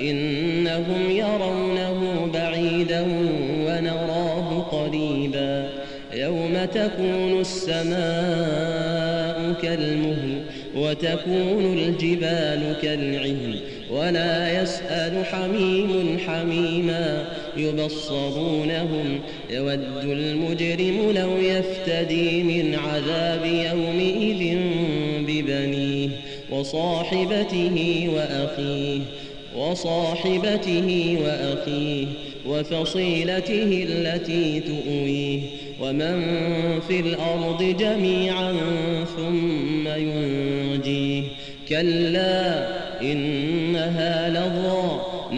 إنهم يرونه بعيدا ونراه قريبا يوم تكون السماء كالمهل وتكون الجبال كالعهن ولا يسأل حميم حميما يبصرونهم يود المجرم لو يفتدي من عذاب يومئذ ببنيه وصاحبته وأخيه وصاحبته وأخيه وفصيلته التي تؤويه ومن في الأرض جميعا ثم ينجيه كلا إنها لظى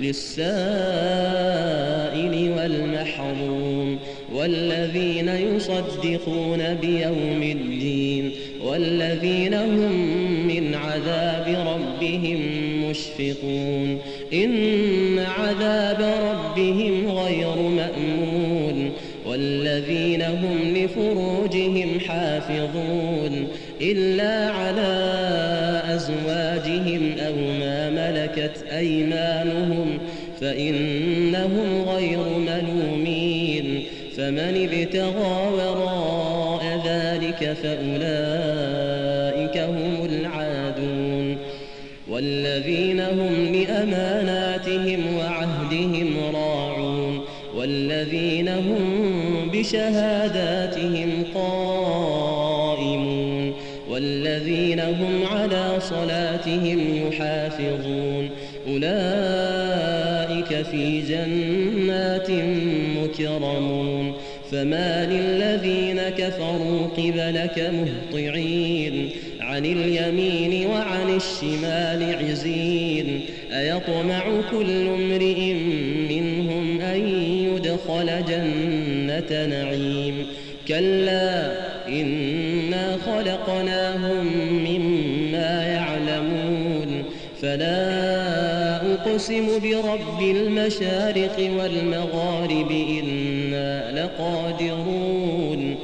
للسائل والمحروم والذين يصدقون بيوم الدين والذين هم من عذاب ربهم مشفقون إن عذاب ربهم والذين هم لفروجهم حافظون إلا على أزواجهم أو ما ملكت أيمانهم فإنهم غير ملومين فمن ابتغى وراء ذلك فأولئك هم العادون والذين هم لأماناتهم وعهدهم راعون والذين هم بشهاداتهم قائمون والذين هم على صلاتهم يحافظون أولئك في جنات مكرمون فما للذين كفروا قبلك مهطعين عن اليمين وعن الشمال عزين أيطمع كل امرئ منهم أن يدخل جنة نعيم. كلا إنا خلقناهم مما يعلمون. فلا أقسم برب المشارق والمغارب إنا لقادرون.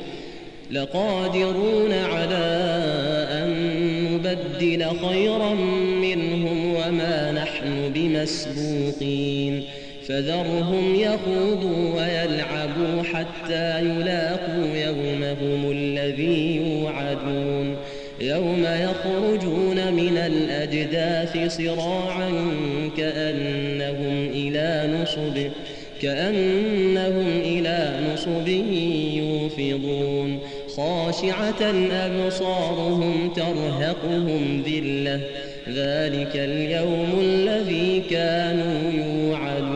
لقادرون على أن نبدل خيرا منهم وما نحن بمسبوقين. فذرهم يخوضوا ويلعبوا حتى يلاقوا يومهم الذي يوعدون. يوم يخرجون من الأجداث صراعا كأنهم إلى نصب كأنهم إلى نصب يوفضون. خاشعة أبصارهم ترهقهم ذلة ذلك اليوم الذي كانوا يوعدون.